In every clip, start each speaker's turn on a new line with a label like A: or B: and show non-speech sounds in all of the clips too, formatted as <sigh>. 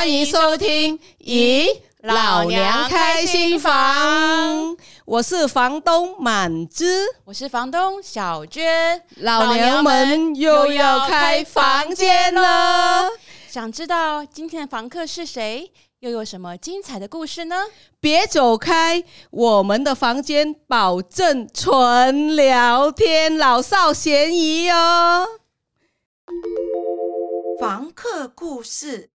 A: 欢迎收听《咦，老娘开新房》，我是房东满枝，
B: 我是房东小娟，
A: 老娘们又要开房间了。
B: 想知道今天的房客是谁，又有什么精彩的故事呢？
A: 别走开，我们的房间保证纯聊天，老少咸宜哦。
C: 房客故事。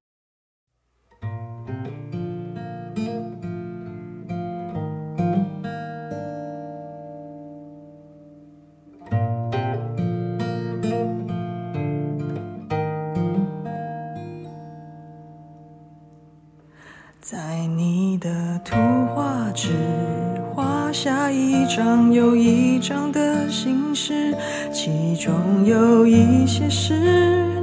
C: 在你的图画纸画下一张又一张的心事，其中有一些是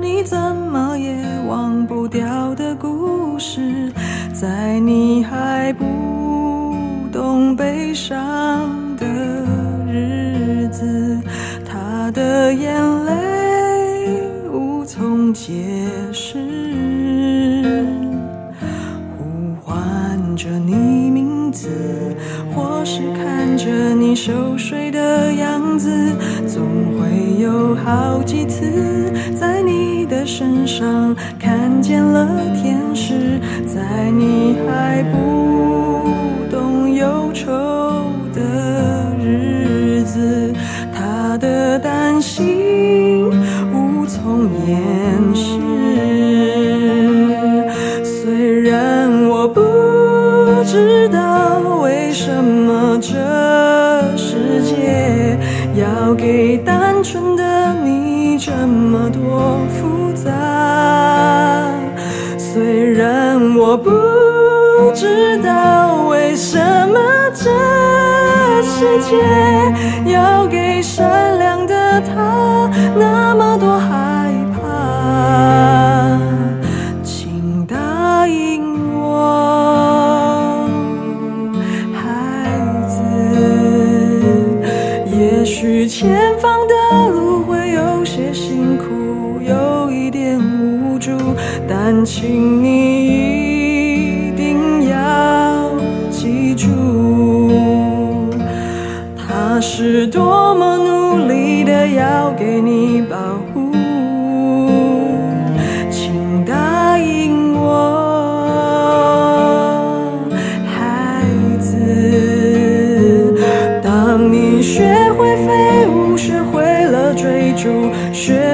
C: 你怎么也忘不掉的故事。在你还不懂悲伤的日子，他的眼泪无从解你名字，或是看着你熟睡的样子，总会有好几次在你的身上看见了天使，在你还不懂忧愁。我不知道为什么这世界要给
B: 学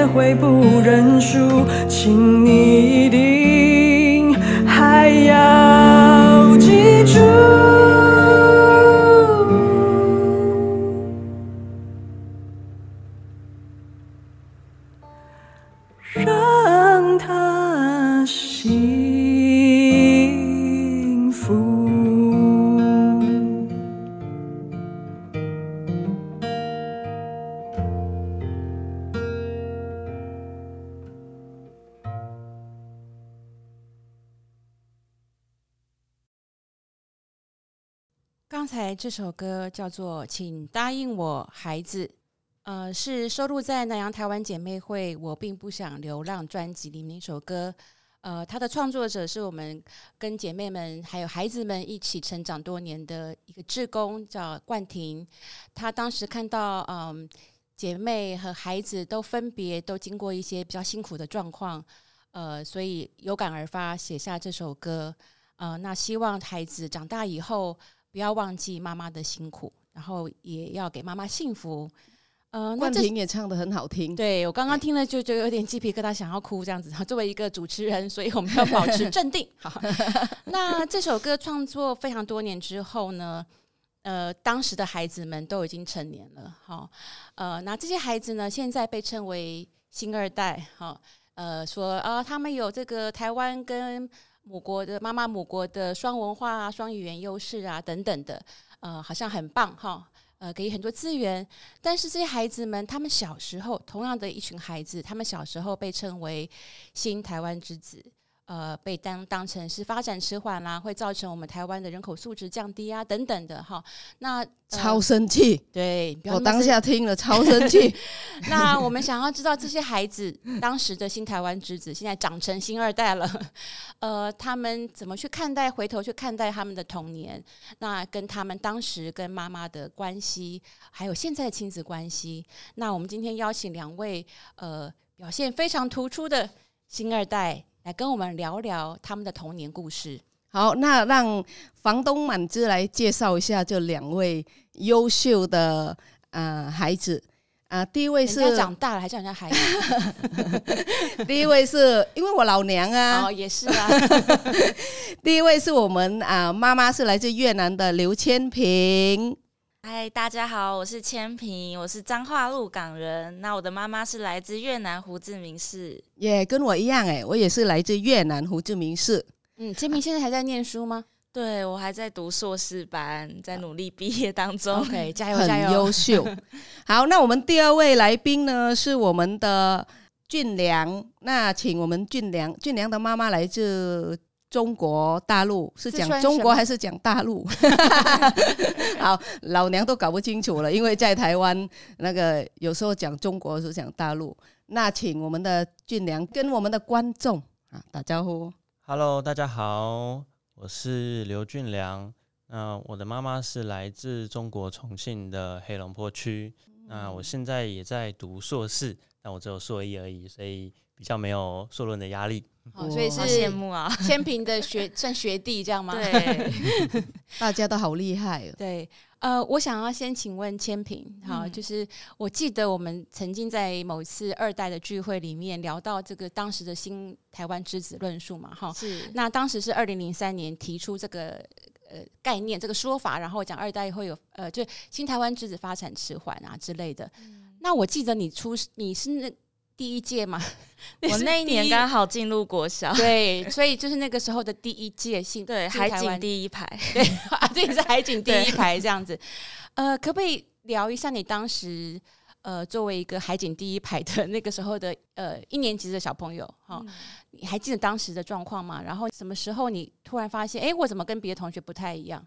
B: 才这首歌叫做《请答应我，孩子》，呃，是收录在南洋台湾姐妹会《我并不想流浪》专辑里面一首歌。呃，它的创作者是我们跟姐妹们还有孩子们一起成长多年的一个志工，叫冠廷。他当时看到，嗯、呃，姐妹和孩子都分别都经过一些比较辛苦的状况，呃，所以有感而发写下这首歌。呃，那希望孩子长大以后。不要忘记妈妈的辛苦，然后也要给妈妈幸福。
A: 呃，冠廷也唱的很好听。
B: 对，我刚刚听了就觉得有点鸡皮疙瘩，想要哭这样子。<laughs> 作为一个主持人，所以我们要保持镇定。<laughs> 好，那这首歌创作非常多年之后呢，呃，当时的孩子们都已经成年了。好，呃，那这些孩子呢，现在被称为新二代。好，呃，说啊，呃，他们有这个台湾跟。母国的妈妈，母国的双文化啊，双语言优势啊，等等的，呃，好像很棒哈，呃，给予很多资源。但是这些孩子们，他们小时候同样的一群孩子，他们小时候被称为新台湾之子，呃，被当当成是发展迟缓啦，会造成我们台湾的人口素质降低啊，等等的哈。那、呃、
A: 超生气，
B: 对，
A: 我当下听了超生气。<laughs>
B: 那我们想要知道这些孩子当时的新台湾之子，现在长成新二代了，<laughs> 呃，他们怎么去看待？回头去看待他们的童年，那跟他们当时跟妈妈的关系，还有现在的亲子关系。那我们今天邀请两位呃表现非常突出的新二代。来跟我们聊聊他们的童年故事。
A: 好，那让房东满之来介绍一下这两位优秀的呃孩子啊、呃。第一位是
B: 长大了还叫人家孩子。<laughs>
A: 第一位是因为我老娘啊，
B: 哦，也是啊。<laughs>
A: 第一位是我们啊妈妈是来自越南的刘千萍。
D: 嗨，大家好，我是千平，我是彰化鹿港人。那我的妈妈是来自越南胡志明市，
A: 耶，yeah, 跟我一样哎，我也是来自越南胡志明市。
B: 嗯，千平现在还在念书吗？<laughs>
D: 对，我还在读硕士班，在努力毕业当中。
B: OK，<laughs> 加油，加油，
A: 优秀。<laughs> 好，那我们第二位来宾呢是我们的俊良，那请我们俊良，俊良的妈妈来自。中国大陆是讲中国还是讲大陆？<laughs> 好，老娘都搞不清楚了，因为在台湾那个有时候讲中国，是讲大陆。那请我们的俊良跟我们的观众啊打招呼。
E: Hello，大家好，我是刘俊良。那我的妈妈是来自中国重庆的黑龙坡区。那我现在也在读硕士，但我只有硕一而已，所以比较没有硕论的压力。
B: 哦，所以是
D: 羡慕啊，<laughs>
B: 千平的学算学弟这样吗？
D: 对，<laughs>
A: 大家都好厉害哦。
B: 对，呃，我想要先请问千平，好，嗯、就是我记得我们曾经在某次二代的聚会里面聊到这个当时的新台湾之子论述嘛，哈，
D: 是。
B: 那当时是二零零三年提出这个呃概念这个说法，然后讲二代会有呃，就新台湾之子发展迟缓啊之类的。嗯、那我记得你出你是那。第一届嘛，<laughs>
D: 我那一年刚好进入国小，
B: 对，所以就是那个时候的第一届新
D: 对海景第一排，<laughs>
B: 对啊，这也是海景第一排这样子。呃，可不可以聊一下你当时呃作为一个海景第一排的那个时候的呃一年级的小朋友哈，嗯、你还记得当时的状况吗？然后什么时候你突然发现，哎，我怎么跟别的同学不太一样？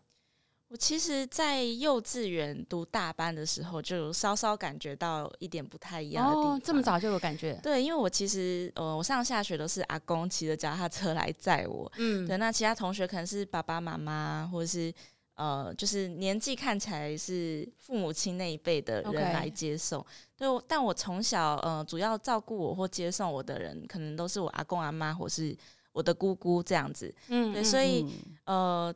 D: 我其实，在幼稚园读大班的时候，就稍稍感觉到一点不太一样的地方。
B: 哦，这么早就有感觉？
D: 对，因为我其实，呃，我上下学都是阿公骑着脚踏车来载我。嗯，对。那其他同学可能是爸爸妈妈，或者是呃，就是年纪看起来是父母亲那一辈的人来接送。对，但我从小，呃，主要照顾我或接送我的人，可能都是我阿公阿妈，或是我的姑姑这样子。嗯，对，所以，嗯、呃。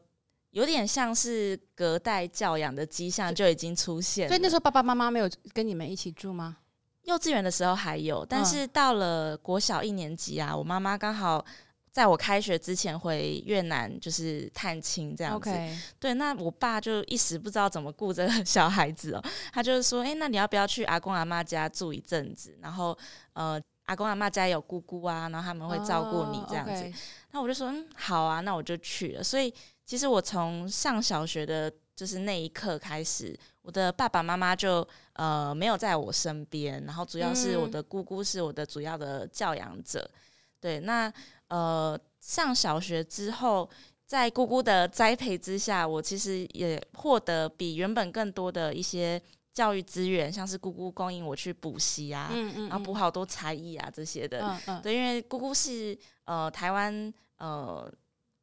D: 有点像是隔代教养的迹象就已经出现了，
B: 所以那时候爸爸妈妈没有跟你们一起住吗？
D: 幼稚园的时候还有，但是到了国小一年级啊，我妈妈刚好在我开学之前回越南，就是探亲这样子。对，那我爸就一时不知道怎么顾这个 <laughs> 小孩子哦，他就是说，哎，那你要不要去阿公阿妈家住一阵子？然后呃，阿公阿妈家有姑姑啊，然后他们会照顾你这样子。Oh. 那我就说，嗯，好啊，那我就去了。所以。其实我从上小学的，就是那一刻开始，我的爸爸妈妈就呃没有在我身边，然后主要是我的姑姑是我的主要的教养者。嗯、对，那呃上小学之后，在姑姑的栽培之下，我其实也获得比原本更多的一些教育资源，像是姑姑供应我去补习啊，嗯嗯嗯然后补好多才艺啊这些的。嗯嗯对，因为姑姑是呃台湾呃。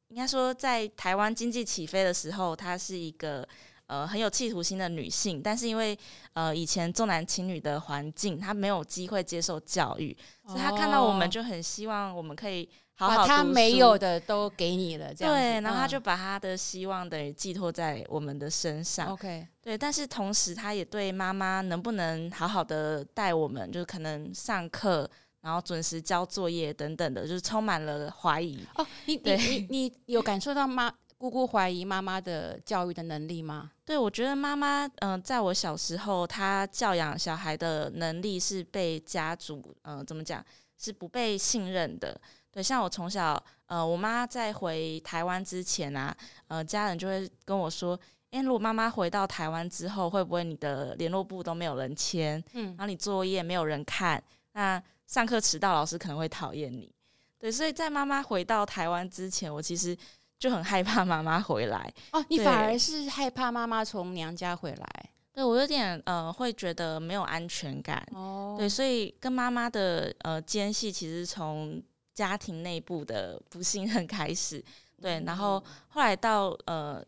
D: 应该说，在台湾经济起飞的时候，她是一个呃很有企图心的女性，但是因为呃以前重男轻女的环境，她没有机会接受教育，哦、所以她看到我们就很希望我们可以好好，
B: 把她没有的都给你了，这样
D: 对，然后她就把她的希望等于寄托在我们的身上。OK，、嗯、对，但是同时她也对妈妈能不能好好的带我们，就是可能上课。然后准时交作业等等的，就是充满了怀疑。
B: 哦，你对你你你有感受到妈姑姑怀疑妈妈的教育的能力吗？
D: 对，我觉得妈妈嗯、呃，在我小时候，她教养小孩的能力是被家族嗯、呃，怎么讲，是不被信任的。对，像我从小呃，我妈在回台湾之前啊，呃，家人就会跟我说，诶，如果妈妈回到台湾之后，会不会你的联络簿都没有人签？嗯，然后你作业没有人看，那。上课迟到，老师可能会讨厌你。对，所以在妈妈回到台湾之前，我其实就很害怕妈妈回来。<laughs>
B: 哦，你反而是害怕妈妈从娘家回来？
D: 对，我有点呃，会觉得没有安全感。哦，对，所以跟妈妈的呃间隙，其实从家庭内部的不信任开始。对，然后后来到呃。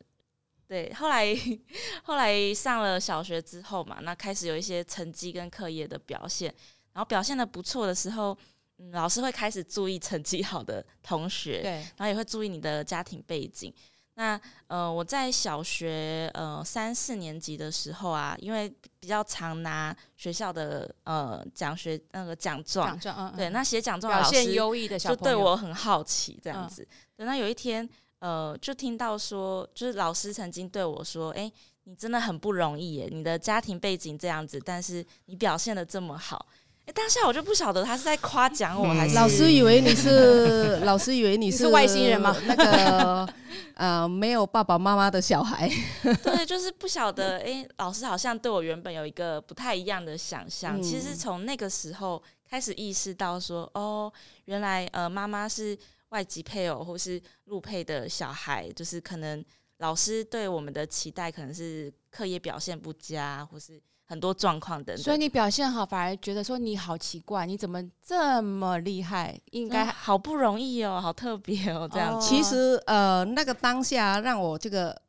D: 对，后来后来上了小学之后嘛，那开始有一些成绩跟课业的表现，然后表现的不错的时候，嗯，老师会开始注意成绩好的同学，
B: 对，
D: 然后也会注意你的家庭背景。那呃，我在小学呃三四年级的时候啊，因为比较常拿学校的呃奖学那个奖状，
B: 奖状，嗯，
D: 对，那写奖状
B: 老师优异的小朋友
D: 就对我很好奇，这样子。嗯，等到有一天。呃，就听到说，就是老师曾经对我说：“哎、欸，你真的很不容易耶，你的家庭背景这样子，但是你表现的这么好。”哎，当下我就不晓得他是在夸奖我，还是
A: 老师以为你是 <laughs> 老师以为你是
B: 外星人吗？
A: 那个呃，没有爸爸妈妈的小孩。<laughs>
D: 对，就是不晓得。哎，老师好像对我原本有一个不太一样的想象。嗯、其实从那个时候开始意识到说，哦，原来呃，妈妈是。外籍配偶或是陆配的小孩，就是可能老师对我们的期待可能是课业表现不佳，或是很多状况等等。
B: 所以你表现好，反而觉得说你好奇怪，你怎么这么厉害？应该
D: 好不容易哦，好特别哦，这样。
A: 其实呃，那个当下让我这个。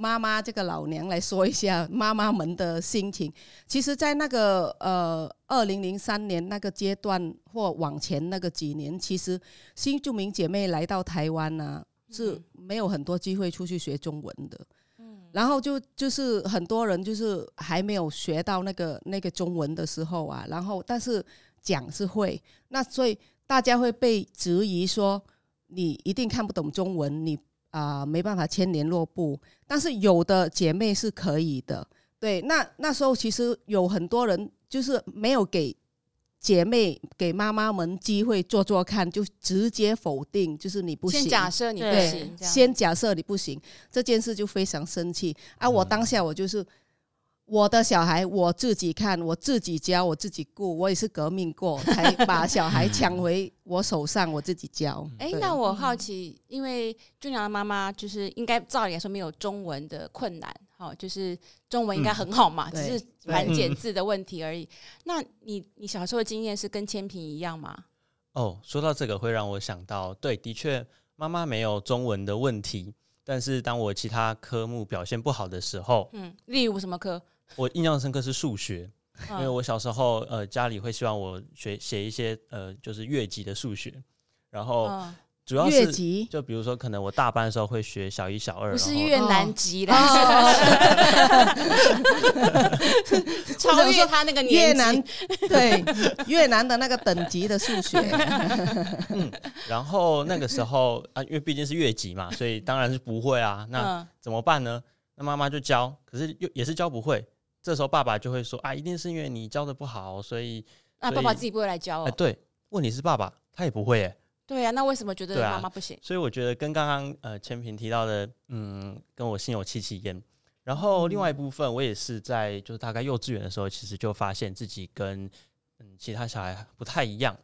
A: 妈妈，这个老娘来说一下妈妈们的心情。其实，在那个呃二零零三年那个阶段或往前那个几年，其实新著名姐妹来到台湾呢、啊，是没有很多机会出去学中文的。嗯，然后就就是很多人就是还没有学到那个那个中文的时候啊，然后但是讲是会，那所以大家会被质疑说你一定看不懂中文，你。啊、呃，没办法签联络簿，但是有的姐妹是可以的。对，那那时候其实有很多人就是没有给姐妹、给妈妈们机会做做看，就直接否定，就是你不行。
B: 先假设你不行，
A: 先假设你不行，这件事就非常生气。啊，我当下我就是。我的小孩我自己看，我自己教，我自己顾，我也是革命过，才把小孩抢回我手上，我自己教。<laughs>
B: 哎、欸，那我好奇，因为俊良的妈妈就是应该照理来说没有中文的困难，好，就是中文应该很好嘛，嗯、只是繁简字的问题而已。那你你小时候的经验是跟千平一样吗？
E: 哦，说到这个会让我想到，对，的确妈妈没有中文的问题，但是当我其他科目表现不好的时候，
B: 嗯，例如什么科？<laughs>
E: 我印象深刻是数学，因为我小时候呃家里会希望我学写一些呃就是越级的数学，然后主要是就比如说可能我大班的时候会学小一、小二，
B: 不是越南级的，<laughs> 超越他那个
A: 越南对越南的那个等级的数学，<laughs>
E: 嗯，然后那个时候啊，因为毕竟是越级嘛，所以当然是不会啊，那怎么办呢？那妈妈就教，可是又也是教不会。这时候爸爸就会说：“啊，一定是因为你教的不好，所以……
B: 那爸爸自己不会来教哦。”哎，
E: 对，问题是爸爸他也不会哎。
B: 对呀，那为什么觉得妈妈不行？
E: 所以我觉得跟刚刚呃千平提到的，嗯，跟我心有戚戚焉。然后另外一部分，我也是在就是大概幼稚园的时候，其实就发现自己跟嗯其他小孩不太一样，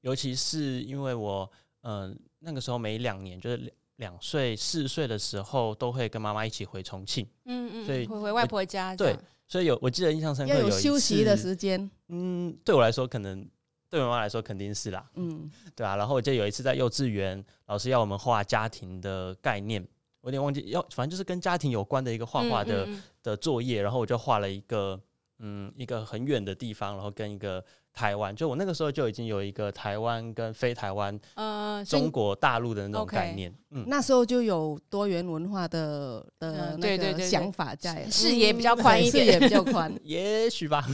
E: 尤其是因为我嗯那个时候每两年就是两。两岁、四岁的时候，都会跟妈妈一起回重庆。
B: 嗯嗯，
E: 所以
B: 回回外婆家。
E: 对，所以有我记得印象深刻，有
A: 休息的时间。
E: 嗯，对我来说，可能对我妈妈来说肯定是啦。嗯，对啊。然后我记得有一次在幼稚园，老师要我们画家庭的概念，我有点忘记要，反正就是跟家庭有关的一个画画的、嗯嗯嗯、的作业。然后我就画了一个，嗯，一个很远的地方，然后跟一个。台湾，就我那个时候就已经有一个台湾跟非台湾，呃，中国大陆的那种概念。
A: 嗯，那时候就有多元文化的的那个想法在，
B: 视野比较宽一点，
A: 视野比较宽，<laughs>
E: 也许吧。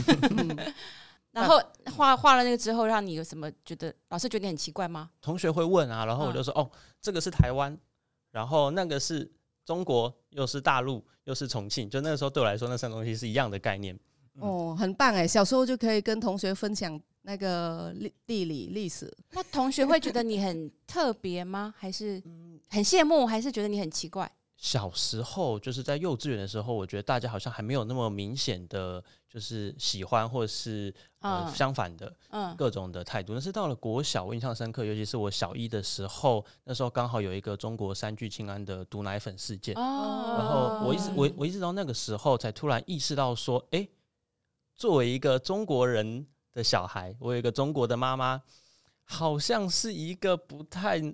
B: 然后画画了那个之后，让你有什么觉得老师觉得你很奇怪吗？
E: 同学会问啊，然后我就说哦，这个是台湾，然后那个是中国，又是大陆，又是重庆，就那个时候对我来说，那三个东西是一样的概念。
A: 哦，很棒哎！小时候就可以跟同学分享那个历地理历史。
B: 那同学会觉得你很特别吗？还是很羡慕？还是觉得你很奇怪？
E: 小时候就是在幼稚园的时候，我觉得大家好像还没有那么明显的就是喜欢或者是呃相反的嗯各种的态度。但是到了国小，我印象深刻，尤其是我小一的时候，那时候刚好有一个中国三聚氰胺的毒奶粉事件，然后我一直我我一直到那个时候才突然意识到说，哎，作为一个中国人的小孩，我有一个中国的妈妈，好像是一个不太。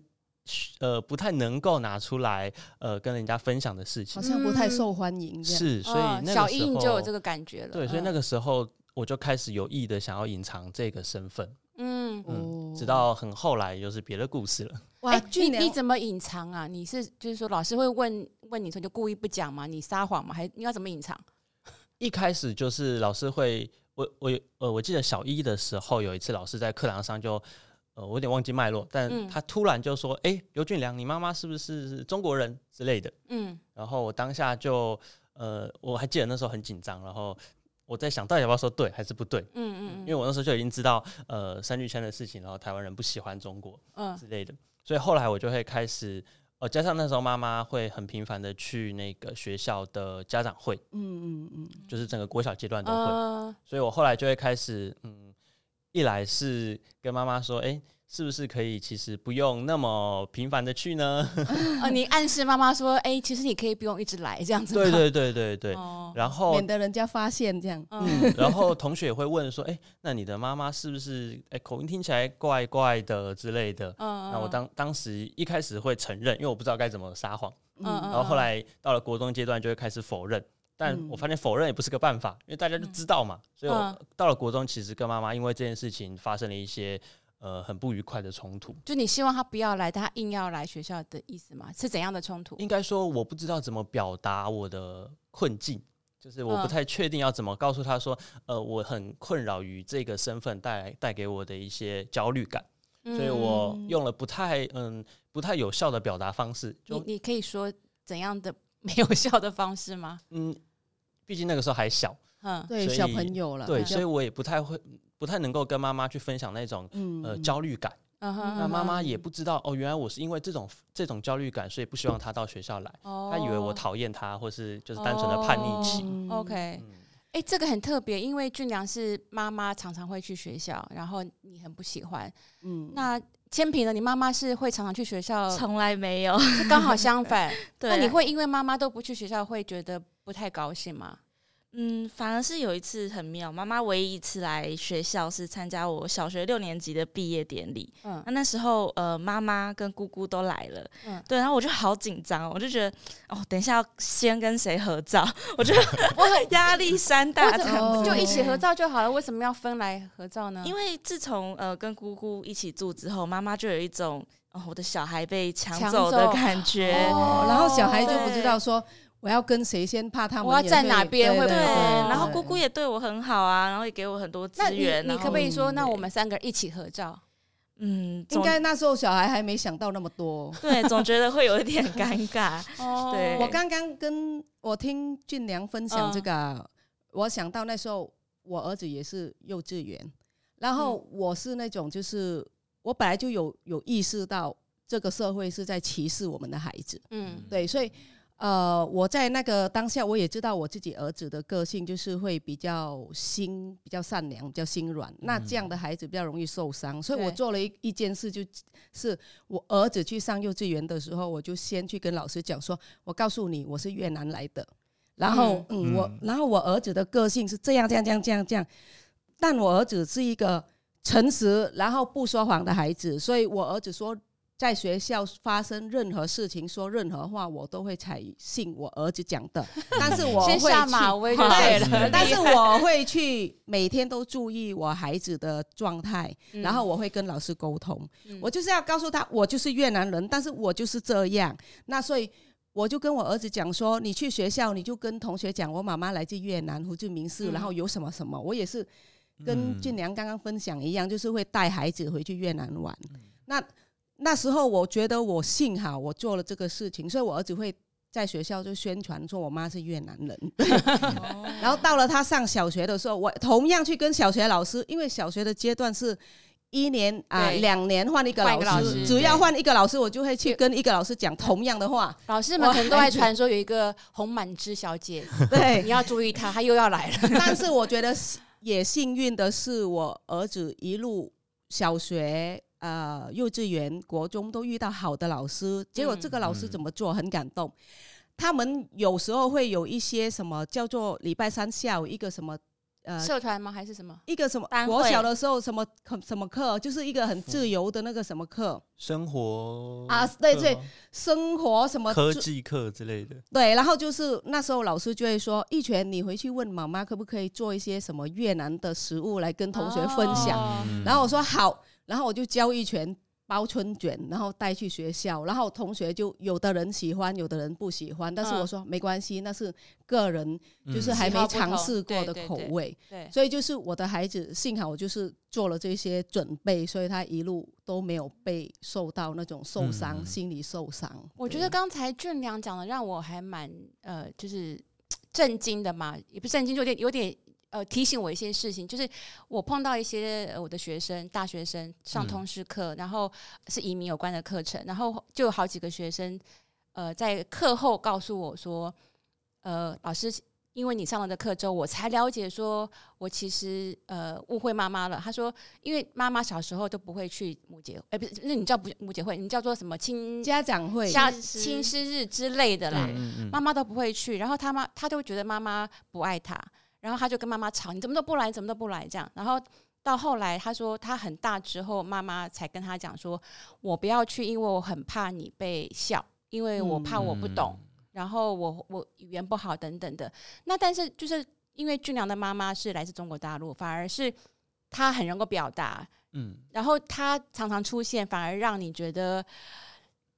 E: 呃，不太能够拿出来呃跟人家分享的事情，
A: 好像不太受欢迎。
E: 是，所以那个时候，
B: 小一就有这个感觉了。
E: 对，所以那个时候我就开始有意的想要隐藏这个身份。嗯嗯，直到很后来又是别的故事了。
B: 哇，你你怎么隐藏啊？你是就是说老师会问问你说就故意不讲吗？你撒谎吗？还你要怎么隐藏？<laughs>
E: 一开始就是老师会，我我呃，我记得小一的时候有一次老师在课堂上就。呃，我有点忘记脉络，但他突然就说：“哎、嗯，刘俊良，你妈妈是不是中国人之类的？”嗯，然后我当下就呃，我还记得那时候很紧张，然后我在想到底要不要说对还是不对？嗯嗯，因为我那时候就已经知道呃三聚氰胺的事情，然后台湾人不喜欢中国，嗯之类的，所以后来我就会开始，呃，加上那时候妈妈会很频繁的去那个学校的家长会，嗯嗯嗯，就是整个国小阶段都会，呃、所以我后来就会开始嗯。一来是跟妈妈说，哎、欸，是不是可以其实不用那么频繁的去呢？<laughs>
B: 哦，你暗示妈妈说，哎、欸，其实你可以不用一直来这样子。
E: 对对对对对。哦、然后
A: 免得人家发现这样。
E: 嗯。然后同学也会问说，哎、欸，那你的妈妈是不是哎、欸、口音听起来怪怪的之类的？嗯。那我当当时一开始会承认，因为我不知道该怎么撒谎。嗯。然后后来到了国中阶段，就会开始否认。但我发现否认也不是个办法，因为大家就知道嘛。嗯、所以我到了国中，其实跟妈妈因为这件事情发生了一些呃很不愉快的冲突。
B: 就你希望他不要来，但他硬要来学校的意思吗？是怎样的冲突？
E: 应该说我不知道怎么表达我的困境，就是我不太确定要怎么告诉他说，呃，我很困扰于这个身份带来带给我的一些焦虑感，所以我用了不太嗯不太有效的表达方式。就
B: 你你可以说怎样的 <laughs> 没有效的方式吗？嗯。
E: 毕竟那个时候还小，
A: 嗯，对，小朋友了，
E: 对，所以我也不太会，不太能够跟妈妈去分享那种，呃，焦虑感。那妈妈也不知道，哦，原来我是因为这种这种焦虑感，所以不希望他到学校来。他以为我讨厌他，或是就是单纯的叛逆期。
B: OK，哎，这个很特别，因为俊良是妈妈常常会去学校，然后你很不喜欢。嗯，那千平呢？你妈妈是会常常去学校？
D: 从来没有，
B: 刚好相反。<laughs> 那你会因为妈妈都不去学校，会觉得？不太高兴吗？
D: 嗯，反而是有一次很妙，妈妈唯一一次来学校是参加我小学六年级的毕业典礼。嗯，那那时候呃，妈妈跟姑姑都来了。嗯，对，然后我就好紧张，我就觉得哦，等一下要先跟谁合照？<laughs> 我觉得 <laughs> 我很 <laughs> 压力山大，这样子
B: 就一起合照就好了。为什么要分来合照呢？
D: 因为自从呃跟姑姑一起住之后，妈妈就有一种哦，我的小孩被抢走的感觉，
A: 哦，然后小孩就不知道说。我要跟谁先？怕他们
B: 我要站哪边？会不会？
D: 然后姑姑也对我很好啊，然后也给我很多资源。
B: 你可不可以说，那我们三个一起合照？
A: 嗯，应该那时候小孩还没想到那么多。
D: 对，总觉得会有一点尴尬。<laughs> 哦，对。
A: 我刚刚跟我听俊良分享这个，我想到那时候我儿子也是幼稚园，然后我是那种就是我本来就有有意识到这个社会是在歧视我们的孩子。嗯，对，所以。呃，我在那个当下，我也知道我自己儿子的个性就是会比较心比较善良，比较心软。那这样的孩子比较容易受伤，所以我做了一一件事，就是我儿子去上幼稚园的时候，我就先去跟老师讲说，我告诉你，我是越南来的。然后，嗯，我然后我儿子的个性是这样这样这样这样这样，但我儿子是一个诚实然后不说谎的孩子，所以我儿子说。在学校发生任何事情，说任何话，我都会采信我儿子讲的。<laughs> 但是我会去，但是我会去每天都注意我孩子的状态，然后我会跟老师沟通。我就是要告诉他，我就是越南人，但是我就是这样。那所以我就跟我儿子讲说，你去学校，你就跟同学讲，我妈妈来自越南胡志明市，然后有什么什么。我也是跟俊良刚刚分享一样，就是会带孩子回去越南玩。那那时候我觉得我幸好我做了这个事情，所以我儿子会在学校就宣传说我妈是越南人。<laughs> 然后到了他上小学的时候，我同样去跟小学老师，因为小学的阶段是一年啊，两年换一个老师，
B: 师
A: 只要换一个老师，我就会去跟一个老师讲同样的话。
B: 老师们可能都在传说有一个洪满枝小姐，<laughs> 对，你要注意她，她又要来了。<laughs>
A: 但是我觉得也幸运的是，我儿子一路小学、呃幼稚园、国中都遇到好的老师，结果这个老师怎么做很感动。他们有时候会有一些什么叫做礼拜三下午一个什么呃
B: 社团吗？还是什么
A: 一个什么？我小的时候什么课什么课？就是一个很自由的那个什么课？
E: 生活
A: 啊，对对，生活什么
E: 科技课之类的。
A: 对，然后就是那时候老师就会说：“一拳，你回去问妈妈可不可以做一些什么越南的食物来跟同学分享。哦”然后我说好，然后我就教一拳。包春卷，然后带去学校，然后同学就有的人喜欢，有的人不喜欢。但是我说、嗯、没关系，那是个人，就是还没尝试过的口味。对，所以就是我的孩子，幸好我就是做了这些准备，所以他一路都没有被受到那种受伤，嗯、心理受伤。
B: 我觉得刚才俊良讲的让我还蛮呃，就是震惊的嘛，也不是震惊，就有点有点。呃，提醒我一些事情，就是我碰到一些、呃、我的学生，大学生上通识课，嗯、然后是移民有关的课程，然后就有好几个学生，呃，在课后告诉我说，呃，老师，因为你上了的课之后，我才了解说，我其实呃误会妈妈了。他说，因为妈妈小时候都不会去母节，哎、欸，不是，那你叫不母节会，你叫做什么亲
A: 家长会、
B: 家亲师日之类的啦，妈妈都不会去，然后他妈他就觉得妈妈不爱他。然后他就跟妈妈吵，你怎么都不来，怎么都不来这样。然后到后来，他说他很大之后，妈妈才跟他讲说，我不要去，因为我很怕你被笑，因为我怕我不懂，嗯、然后我我语言不好等等的。那但是就是因为俊良的妈妈是来自中国大陆，反而是他很能够表达，嗯，然后他常常出现，反而让你觉得，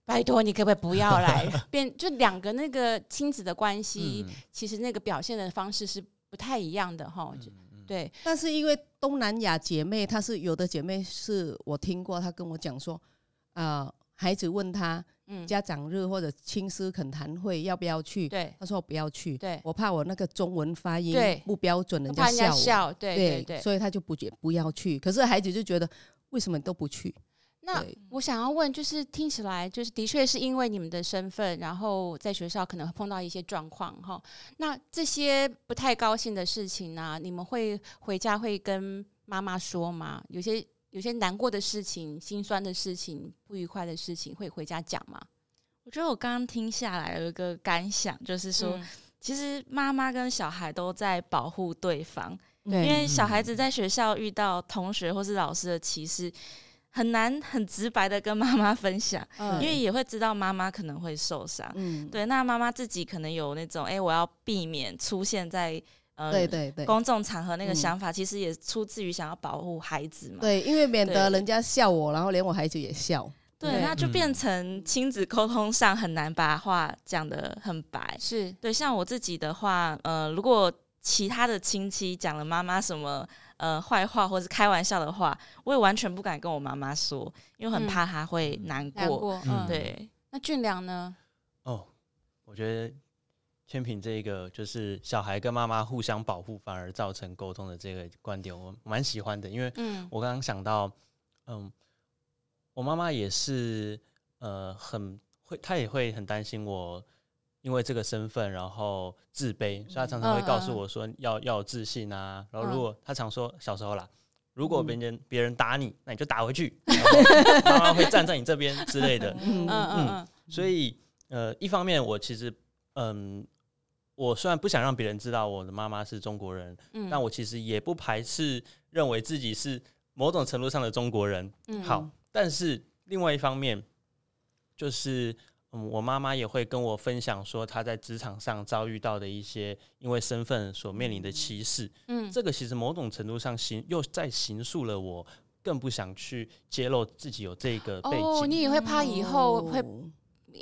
B: 拜托你可不可以不要来？<laughs> 变就两个那个亲子的关系，嗯、其实那个表现的方式是。不太一样的哈，对。
A: 但是因为东南亚姐妹，她是有的姐妹是我听过，她跟我讲说，呃，孩子问她，嗯，家长日或者青师恳谈会要不要去？对，她说我不要去，对，我怕我那个中文发音不标准，人家笑我，
B: 笑，对对对，
A: 所以她就不觉不要去。可是孩子就觉得，为什么都不去？
B: 那我想要问，就是听起来就是的确是因为你们的身份，然后在学校可能会碰到一些状况哈。那这些不太高兴的事情呢、啊，你们会回家会跟妈妈说吗？有些有些难过的事情、心酸的事情、不愉快的事情，会回家讲吗？
D: 我觉得我刚刚听下来有一个感想，就是说，嗯、其实妈妈跟小孩都在保护对方，对，因为小孩子在学校遇到同学或是老师的歧视。很难很直白的跟妈妈分享，嗯、因为也会知道妈妈可能会受伤。嗯，对，那妈妈自己可能有那种，哎、欸，我要避免出现在呃对对对公众场合那个想法，嗯、其实也出自于想要保护孩子嘛。
A: 对，因为免得人家笑我，然后连我孩子也笑。
D: 对，对那就变成亲子沟通上很难把话讲得很白。是对，像我自己的话，呃，如果其他的亲戚讲了妈妈什么。呃，坏话或是开玩笑的话，我也完全不敢跟我妈妈说，因为很怕她会难过。嗯、难过，嗯，对。
B: 那俊良呢？
E: 哦，我觉得千平这个就是小孩跟妈妈互相保护，反而造成沟通的这个观点，我蛮喜欢的。因为，我刚刚想到，嗯，我妈妈也是，呃，很会，她也会很担心我。因为这个身份，然后自卑，所以他常常会告诉我说要要有自信啊。然后如果他常说小时候啦，如果别人别人打你，那你就打回去，妈妈会站在你这边之类的。嗯嗯。所以呃，一方面我其实嗯，我虽然不想让别人知道我的妈妈是中国人，但我其实也不排斥认为自己是某种程度上的中国人。好，但是另外一方面就是。嗯，我妈妈也会跟我分享说，她在职场上遭遇到的一些因为身份所面临的歧视。嗯，这个其实某种程度上形又在形塑了我更不想去揭露自己有这个背景。
B: 哦，你也会怕以后会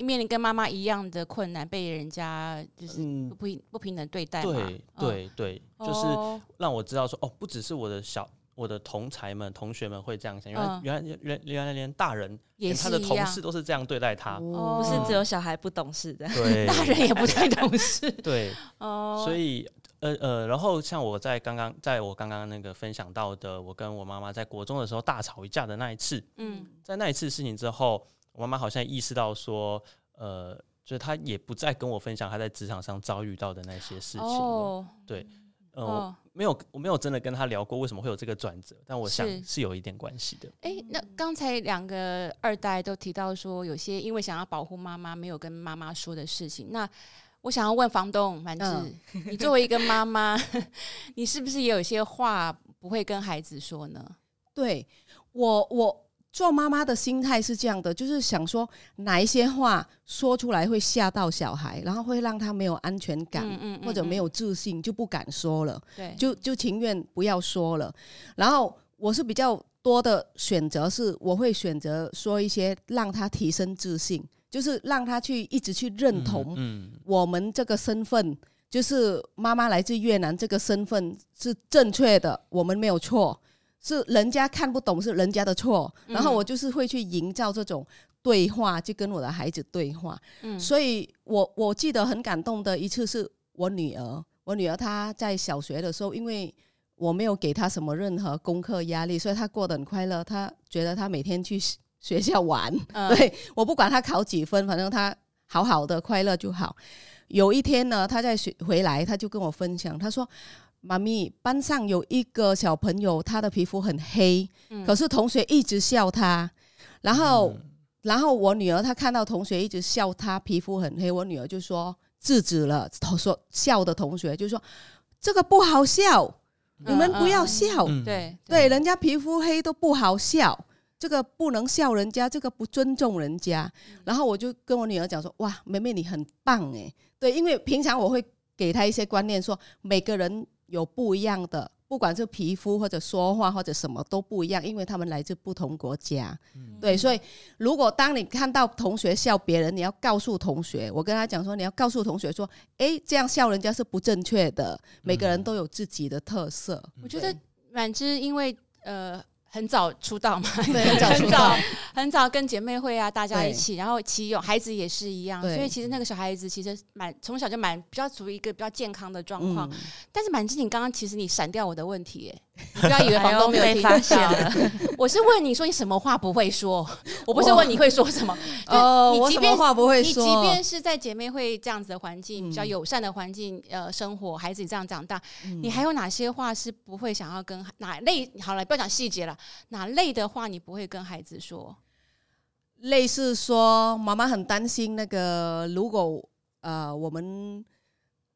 B: 面临跟妈妈一样的困难，被人家就是不平不平等对待吗？
E: 对对对，就是让我知道说，哦，不只是我的小。我的同才们、同学们会这样想，原来、原来、原、原来连大人，连他的同事都是这样对待他，
D: 哦、不是只有小孩不懂事的，
E: 对，<laughs>
B: 大人也不太懂事，<laughs>
E: 对，哦，所以呃呃，然后像我在刚刚在我刚刚那个分享到的，我跟我妈妈在国中的时候大吵一架的那一次，嗯，在那一次事情之后，我妈妈好像意识到说，呃，就是她也不再跟我分享她在职场上遭遇到的那些事情了，哦、对，呃。哦没有，我没有真的跟他聊过为什么会有这个转折，但我想是有一点关系的。
B: 哎，那刚才两个二代都提到说，有些因为想要保护妈妈，没有跟妈妈说的事情。那我想要问房东满志，嗯、你作为一个妈妈，<laughs> 你是不是也有些话不会跟孩子说呢？
A: 对我，我。做妈妈的心态是这样的，就是想说哪一些话说出来会吓到小孩，然后会让他没有安全感，嗯嗯嗯、或者没有自信，就不敢说了，对，就就情愿不要说了。然后我是比较多的选择，是我会选择说一些让他提升自信，就是让他去一直去认同我们这个身份，就是妈妈来自越南这个身份是正确的，我们没有错。是人家看不懂，是人家的错。然后我就是会去营造这种对话，就跟我的孩子对话。嗯，所以我我记得很感动的一次是我女儿，我女儿她在小学的时候，因为我没有给她什么任何功课压力，所以她过得很快乐。她觉得她每天去学校玩，嗯、<laughs> 对，我不管她考几分，反正她好好的快乐就好。有一天呢，她在学回来，她就跟我分享，她说。妈咪，班上有一个小朋友，他的皮肤很黑，嗯、可是同学一直笑他。然后，嗯、然后我女儿她看到同学一直笑他皮肤很黑，我女儿就说制止了，说笑的同学就说这个不好笑，嗯、你们不要笑。
B: 嗯、对
A: 对，人家皮肤黑都不好笑，这个不能笑人家，这个不尊重人家。嗯、然后我就跟我女儿讲说，哇，妹妹你很棒诶。对，因为平常我会给她一些观念，说每个人。有不一样的，不管是皮肤或者说话或者什么都不一样，因为他们来自不同国家。嗯、对，所以如果当你看到同学笑别人，你要告诉同学，我跟他讲说，你要告诉同学说，哎，这样笑人家是不正确的。每个人都有自己的特色。
B: 嗯、我觉得满之因为呃。很早出道嘛，<laughs>
A: 对，<laughs> 很早出道，
B: 很早跟姐妹会啊，大家一起，然后其有孩子也是一
A: 样，
B: 所以其实那个小孩子其实蛮从小就蛮比较处于一个比较健康的状况。嗯、但是满志，你刚刚其实你闪掉我的问题，<laughs> 不要以为房东没有听到，发现了。我是问你说你什么话不会说，<laughs> 我不是问你会说什么。
A: 哦，我什么话不会说？
B: 你即便是在姐妹会这样子的环境，比较友善的环境，呃，生活，孩子这样长大，嗯、你还有哪些话是不会想要跟哪类？好了，不要讲细节了。哪类的话你不会跟孩子说？
A: 类似说，妈妈很担心那个，如果呃我们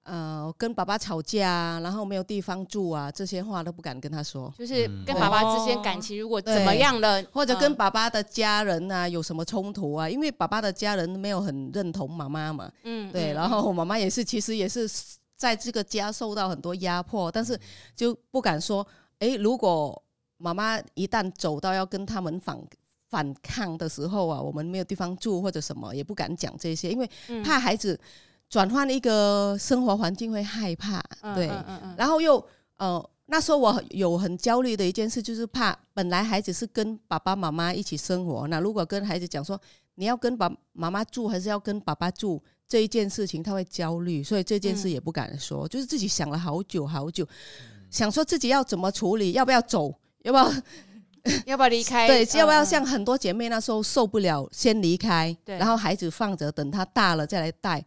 A: 呃跟爸爸吵架，然后没有地方住啊，这些话都不敢跟他说。
B: 就是跟爸爸之间感情如果怎么样了，
A: 或者跟爸爸的家人啊有什么冲突啊，因为爸爸的家人没有很认同妈妈嘛。嗯，对，然后妈妈也是，其实也是在这个家受到很多压迫，但是就不敢说。哎，如果妈妈一旦走到要跟他们反反抗的时候啊，我们没有地方住或者什么，也不敢讲这些，因为怕孩子转换一个生活环境会害怕。对，然后又呃，那时候我有很焦虑的一件事，就是怕本来孩子是跟爸爸妈妈一起生活，那如果跟孩子讲说你要跟爸妈妈住还是要跟爸爸住这一件事情，他会焦虑，所以这件事也不敢说，就是自己想了好久好久，想说自己要怎么处理，要不要走。要不要？<laughs>
B: 要不要离开？<laughs>
A: 对，要不要像很多姐妹那时候受不了，先离开，然后孩子放着，等他大了再来带。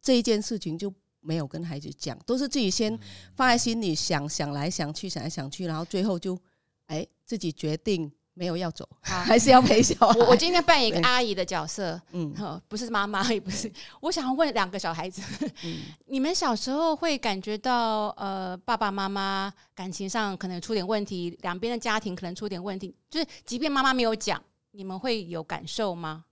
A: 这一件事情就没有跟孩子讲，都是自己先放在心里想，想来想去，想来想去，然后最后就哎自己决定。没有要走，好 <laughs> 还是要陪小孩。
B: 我我今天扮演一个阿姨的角色，嗯，不是妈妈，也不是。我想要问两个小孩子，嗯、<laughs> 你们小时候会感觉到呃，爸爸妈妈感情上可能出点问题，两边的家庭可能出点问题，就是即便妈妈没有讲，你们会有感受吗？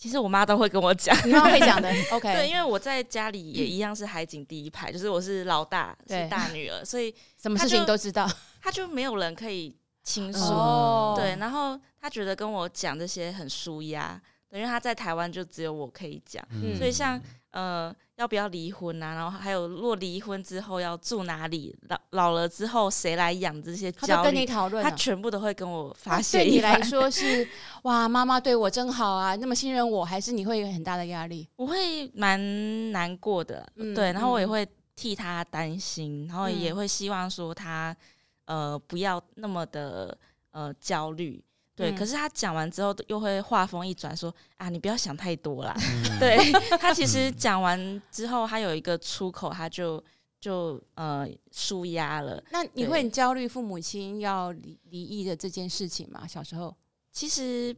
D: 其实我妈都会跟我讲，<laughs>
B: 你妈会讲的。<laughs> OK，
D: 对，因为我在家里也一样是海景第一排，嗯、就是我是老大，是大女儿，所以
B: 什么事情都知道，
D: 她就没有人可以。倾诉，哦、对，然后她觉得跟我讲这些很舒压，因为她在台湾就只有我可以讲，嗯、所以像呃要不要离婚啊，然后还有若离婚之后要住哪里，老老了之后谁来养这些，
B: 他都跟你讨论，
D: 他全部都会跟我发泄。
B: 对你来说是哇，妈妈对我真好啊，那么信任我，还是你会有很大的压力？<laughs>
D: 我会蛮难过的，嗯、对，然后我也会替他担心，然后也会希望说他呃不要那么的呃焦虑。对，嗯、可是他讲完之后又会话锋一转说啊，你不要想太多啦。嗯、<laughs> 对他其实讲完之后，他有一个出口，他就就呃舒压了。
B: 那你会很焦虑父母亲要离离异的这件事情吗？小时候
D: 其实。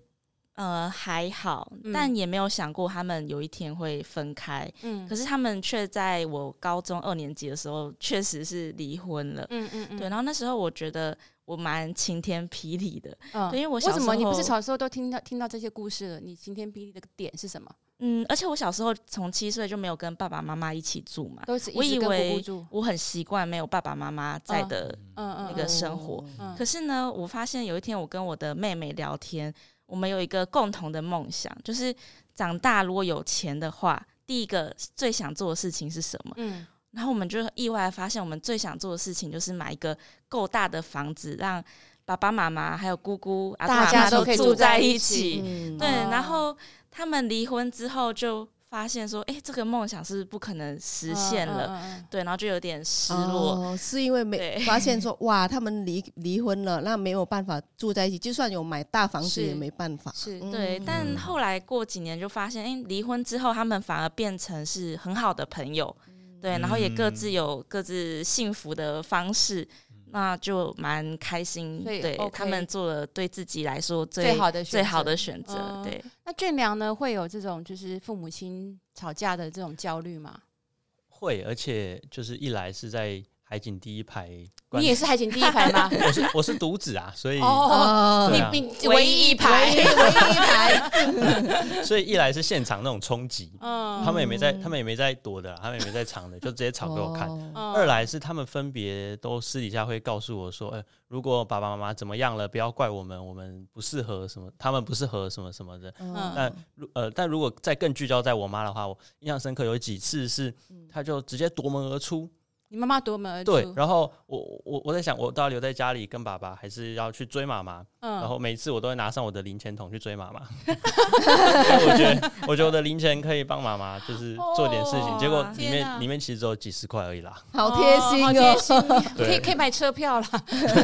D: 呃，还好，但也没有想过他们有一天会分开。嗯，可是他们却在我高中二年级的时候，确实是离婚了。嗯嗯嗯。对，然后那时候我觉得我蛮晴天霹雳的。嗯，对，因为我小时候，为什么
B: 你不是小时候都听到听到这些故事了？你晴天霹雳的点是什么？
D: 嗯，而且我小时候从七岁就没有跟爸爸妈妈一起住嘛，
B: 都是
D: 我以为我很习惯没有爸爸妈妈在的那个生活。可是呢，我发现有一天我跟我的妹妹聊天。我们有一个共同的梦想，就是长大如果有钱的话，第一个最想做的事情是什么？嗯，然后我们就意外发现，我们最想做的事情就是买一个够大的房子，让爸爸妈妈还有姑姑、
B: 大家都可以住在一起。
D: 对，然后他们离婚之后就。发现说，哎、欸，这个梦想是不可能实现了，对，然后就有点失落，
A: 哦、是因为没对发现 <laughs> 说，哇，他们离离婚了，那没有办法住在一起，就算有买大房子也没办法，
D: 是，是对。嗯、但后来过几年就发现，哎、欸，离婚之后他们反而变成是很好的朋友，嗯、对，然后也各自有各自幸福的方式。那就蛮开心，对，okay 他们做了对自己来说最，
B: 好的
D: 最好的选择。嗯、对，
B: 那俊良呢，会有这种就是父母亲吵架的这种焦虑吗？
E: 会，而且就是一来是在海景第一排。
B: 你也是海景第一排吗？<laughs>
E: 我是我是独子啊，所以
B: 哦，你你唯一一排，唯一一排，<laughs>
E: 所以一来是现场那种冲击，他们也没在，他们也没在躲的，他们也没在藏的，就直接吵给我看。二来是他们分别都私底下会告诉我说，哎，如果爸爸妈妈怎么样了，不要怪我们，我们不适合什么，他们不适合什么什么的。但呃，但如果再更聚焦在我妈的话，我印象深刻有几次是，他就直接夺门而出。
B: 你妈妈夺门而出。
E: 对，然后我我我在想，我到底留在家里跟爸爸，还是要去追妈妈？嗯，然后每次我都会拿上我的零钱桶去追妈妈。<laughs> 我觉得，我觉得我的零钱可以帮妈妈，就是做点事情。哦、结果里面里面其实只有几十块而已啦。
A: 好贴心哦，贴心，<laughs>
B: 可以可以买车票啦，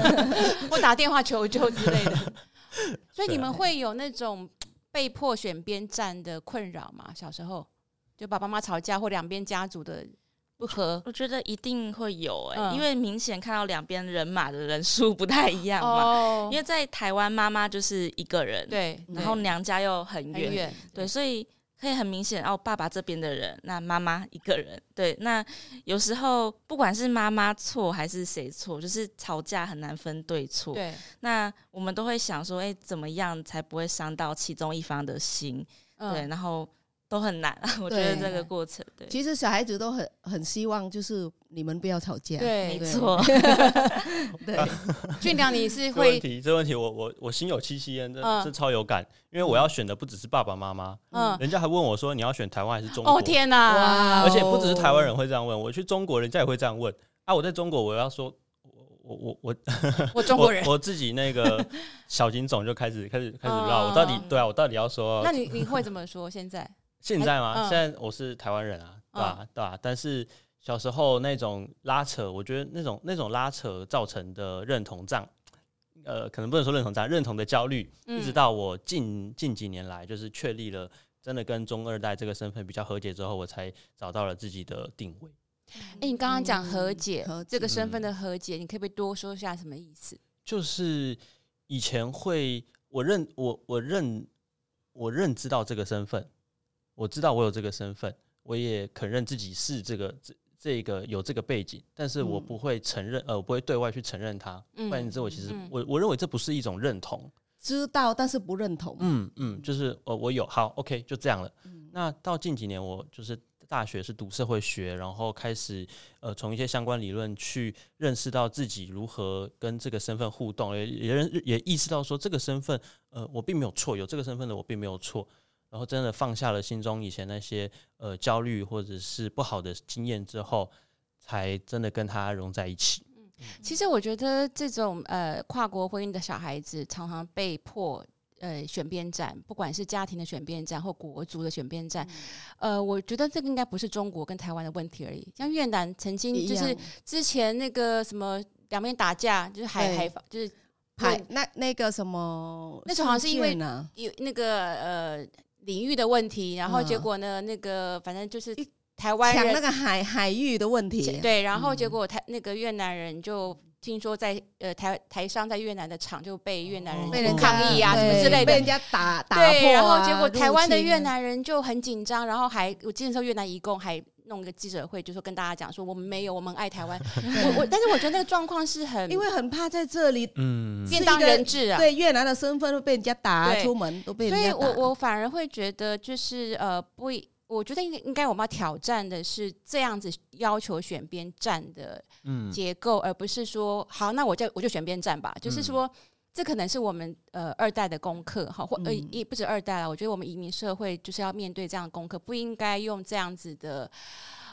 B: <laughs> 或打电话求救之类的。所以你们会有那种被迫选边站的困扰吗？小时候就爸爸妈妈吵架或两边家族的。不合，
D: 我觉得一定会有哎、欸，嗯、因为明显看到两边人马的人数不太一样嘛。哦、因为在台湾，妈妈就是一个人，
B: 对，
D: 然后娘家又很远，
B: 很远，
D: 对，所以可以很明显哦，爸爸这边的人，那妈妈一个人，对，那有时候不管是妈妈错还是谁错，就是吵架很难分对错，
B: 对，
D: 那我们都会想说，哎、欸，怎么样才不会伤到其中一方的心？嗯、对，然后。都很难，我觉得这个过程。对，
A: 其实小孩子都很很希望，就是你们不要吵架。
B: 对，
D: 没错。
B: 对，<laughs> 俊良，你是
E: 会？这问题，这问题，我我我心有戚戚焉，这这超有感，因为我要选的不只是爸爸妈妈，嗯，人家还问我说，你要选台湾还是中国？
B: 哦天哪！哇，
E: 而且不只是台湾人会这样问，我去中国，人家也会这样问。啊，我在中国，我要说，我我我 <laughs>
B: 我中国人，
E: 我自己那个小警总就开始开始开始绕，我到底对啊，我到底要说？
B: 那你你会怎么说？现在？
E: 现在吗？嗯、现在我是台湾人啊，对吧？嗯、对吧？但是小时候那种拉扯，我觉得那种那种拉扯造成的认同障，呃，可能不能说认同障，认同的焦虑，嗯、一直到我近近几年来，就是确立了真的跟中二代这个身份比较和解之后，我才找到了自己的定位。
B: 哎、欸，你刚刚讲和解，嗯、这个身份的和解，嗯、你可不可以多说一下什么意思？
E: 就是以前会我认我我认我认知到这个身份。我知道我有这个身份，我也肯认自己是这个这这个有这个背景，但是我不会承认，嗯、呃，我不会对外去承认它。嗯，换言之，我其实、嗯、我我认为这不是一种认同，
A: 知道但是不认同。
E: 嗯嗯，就是呃我有好 OK 就这样了。嗯、那到近几年，我就是大学是读社会学，然后开始呃从一些相关理论去认识到自己如何跟这个身份互动，也也也意识到说这个身份呃我并没有错，有这个身份的我并没有错。然后真的放下了心中以前那些呃焦虑或者是不好的经验之后，才真的跟他融在一起。
B: 嗯，其实我觉得这种呃跨国婚姻的小孩子常常被迫呃选边站，不管是家庭的选边站或国族的选边站，嗯、呃，我觉得这个应该不是中国跟台湾的问题而已。像越南曾经就是之前那个什么两边打架，就是海海就是
A: 海那那个什么，
B: 那时候好像是因为有那个呃领域的问题，然后结果呢，那个反正就是。台湾
A: 抢那个海海域的问题，
B: 对，然后结果台那个越南人就听说在呃台台商在越南的厂就被越南人被人抗议啊什么之类的，
A: 被人家打打
B: 破，然后结果台湾的越南人就很紧张，然后还我记得时候越南移工还弄一个记者会，就说跟大家讲说我们没有，我们爱台湾。<laughs> 我我但是我觉得那个状况是很，
A: 因为很怕在这里嗯
B: 便当人质啊，
A: 对越南的身份都被人家打出门都被人家打，
B: 所以我我反而会觉得就是呃不。我觉得应该应该我们要挑战的是这样子要求选边站的结构，嗯、而不是说好，那我就我就选边站吧。嗯、就是说，这可能是我们呃二代的功课哈，或呃也不止二代了。我觉得我们移民社会就是要面对这样的功课，不应该用这样子的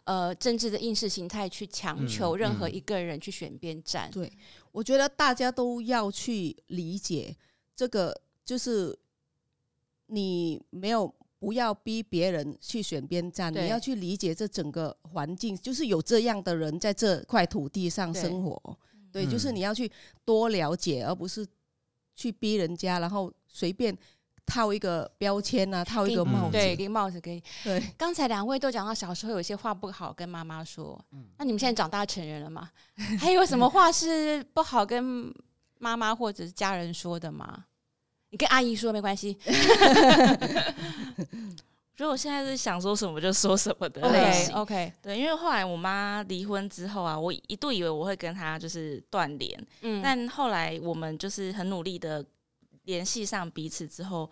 B: 呃政治的意识形态去强求任何一个人去选边站。
A: 嗯嗯、对，我觉得大家都要去理解这个，就是你没有。不要逼别人去选边站，你要去理解这整个环境，就是有这样的人在这块土地上生活。对，对，就是你要去多了解，而不是去逼人家，然后随便套一个标签啊，套一个帽子。
B: 对，给帽子给。对，刚才两位都讲到小时候有些话不好跟妈妈说，嗯、那你们现在长大成人了吗？<laughs> 还有什么话是不好跟妈妈或者是家人说的吗？你跟阿姨说没关系。<laughs>
D: 如果我现在是想说什么就说什么的类型。
B: OK，, okay.
D: 对，因为后来我妈离婚之后啊，我一度以为我会跟她就是断联，嗯，但后来我们就是很努力的联系上彼此之后，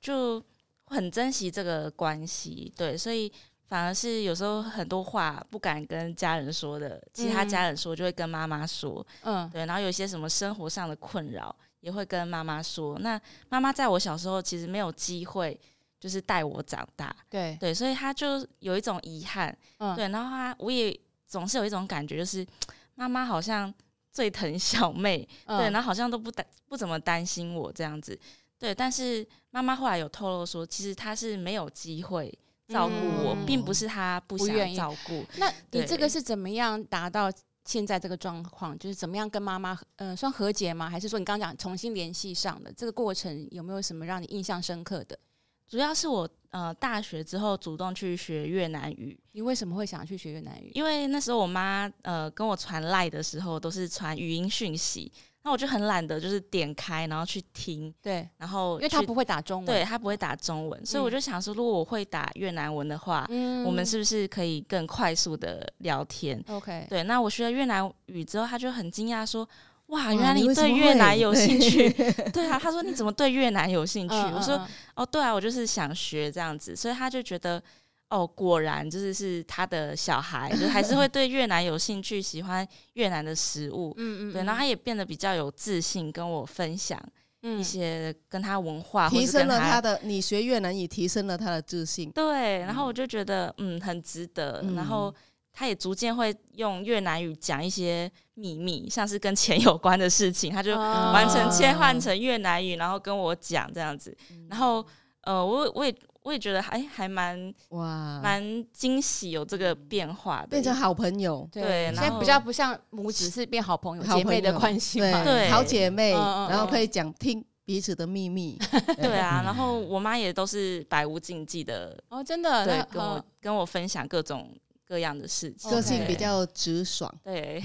D: 就很珍惜这个关系。对，所以反而是有时候很多话不敢跟家人说的，其他家人说就会跟妈妈说，嗯，对，然后有一些什么生活上的困扰。也会跟妈妈说，那妈妈在我小时候其实没有机会，就是带我长大，
B: 对
D: 对，所以他就有一种遗憾，嗯、对，然后他我也总是有一种感觉，就是妈妈好像最疼小妹，嗯、对，然后好像都不担不怎么担心我这样子，对，但是妈妈后来有透露说，其实她是没有机会照顾我，嗯、并不是她不想照顾。
B: 那你这个是怎么样达到？现在这个状况就是怎么样跟妈妈呃算和解吗？还是说你刚刚讲重新联系上的这个过程有没有什么让你印象深刻的？
D: 主要是我呃大学之后主动去学越南语。
B: 你为什么会想去学越南语？
D: 因为那时候我妈呃跟我传赖的时候都是传语音讯息。那我就很懒得，就是点开然后去听，
B: 对，
D: 然后
B: 因为她不会打中文，
D: 对，她不会打中文，所以我就想说，如果我会打越南文的话，嗯，我们是不是可以更快速的聊天
B: ？OK，
D: 对，那我学了越南语之后，她就很惊讶说，哇，原来你对越南有兴趣？对啊，他说你怎么对越南有兴趣？我说哦，对啊，我就是想学这样子，所以他就觉得。哦，果然就是是他的小孩，就还是会对越南有兴趣，喜欢越南的食物。嗯嗯，对，然后他也变得比较有自信，跟我分享一些跟他文化，
A: 提升了他的。你学越南语提升了他的自信。
D: 对，然后我就觉得嗯很值得。然后他也逐渐会用越南语讲一些秘密，像是跟钱有关的事情，他就完成切换成越南语，然后跟我讲这样子。然后呃，我我也。我也觉得还还蛮哇，蛮惊喜有这个变化的，
A: 变成好朋友。
D: 对，
B: 现在比较不像母子是变好朋友、姐妹的关系嘛。
A: 对，好姐妹，然后可以讲听彼此的秘密。<laughs>
D: 对啊，然后我妈也都是百无禁忌的
B: 哦，真的，
D: 对，跟我跟我分享各种各样的事情，
A: 个性比较直爽。
D: 对，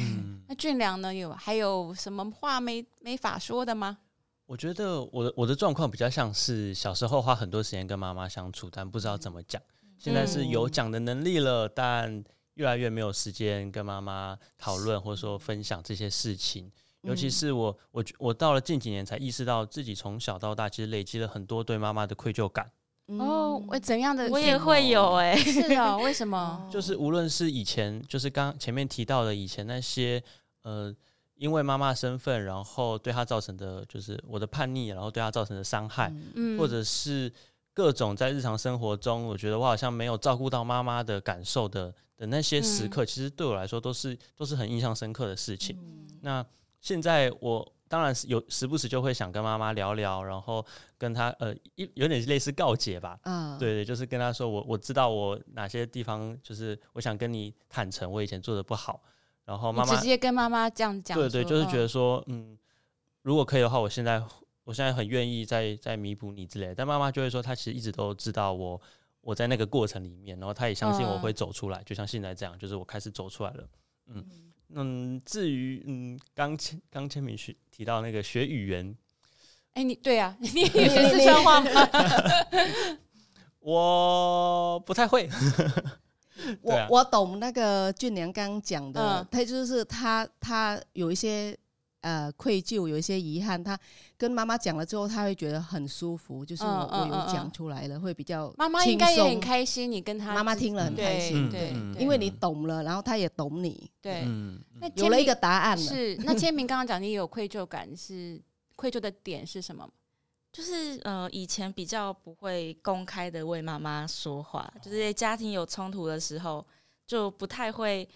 B: 那俊良呢？有还有什么话没没法说的吗？
E: 我觉得我的我的状况比较像是小时候花很多时间跟妈妈相处，但不知道怎么讲。现在是有讲的能力了，但越来越没有时间跟妈妈讨论或者说分享这些事情。尤其是我我我到了近几年才意识到自己从小到大其实累积了很多对妈妈的愧疚感。
B: 哦，我怎样的？
D: 我也会有哎、欸，<laughs>
B: 是啊，<laughs> 为什么？
E: 就是无论是以前，就是刚前面提到的以前那些呃。因为妈妈身份，然后对她造成的就是我的叛逆，然后对她造成的伤害，嗯、或者是各种在日常生活中，我觉得我好像没有照顾到妈妈的感受的的那些时刻，嗯、其实对我来说都是都是很印象深刻的事情。嗯、那现在我当然是有时不时就会想跟妈妈聊聊，然后跟她呃一有点类似告解吧。嗯，对对，就是跟她说我我知道我哪些地方就是我想跟你坦诚，我以前做的不好。然后妈妈
B: 直接跟妈妈这样讲，
E: 对对，就是觉得说嗯，如果可以的话，我现在我现在很愿意再再弥补你之类的。但妈妈就会说，她其实一直都知道我我在那个过程里面，然后她也相信我会走出来，就像现在这样，就是我开始走出来了。嗯。嗯，至于嗯，刚签刚签名学提到那个学语言，
B: 哎，你对啊，<laughs> 你 <laughs> 也学四川话吗？<laughs>
E: 我不太会。
A: 我我懂那个俊良刚讲的，他就是他他有一些。呃，愧疚，有一些遗憾。他跟妈妈讲了之后，他会觉得很舒服，就是我我有讲出来了，会比较
B: 妈妈应该也很开心。你跟他
A: 妈妈听了很开心，对，因为你懂了，然后他也懂你，
B: 对，
A: 那有了一个答案了。
B: 是那 <laughs> 签名刚刚讲，你有愧疚感，是愧疚的点是什么？<laughs>
D: 就是呃，以前比较不会公开的为妈妈说话，就是家庭有冲突的时候，就不太会。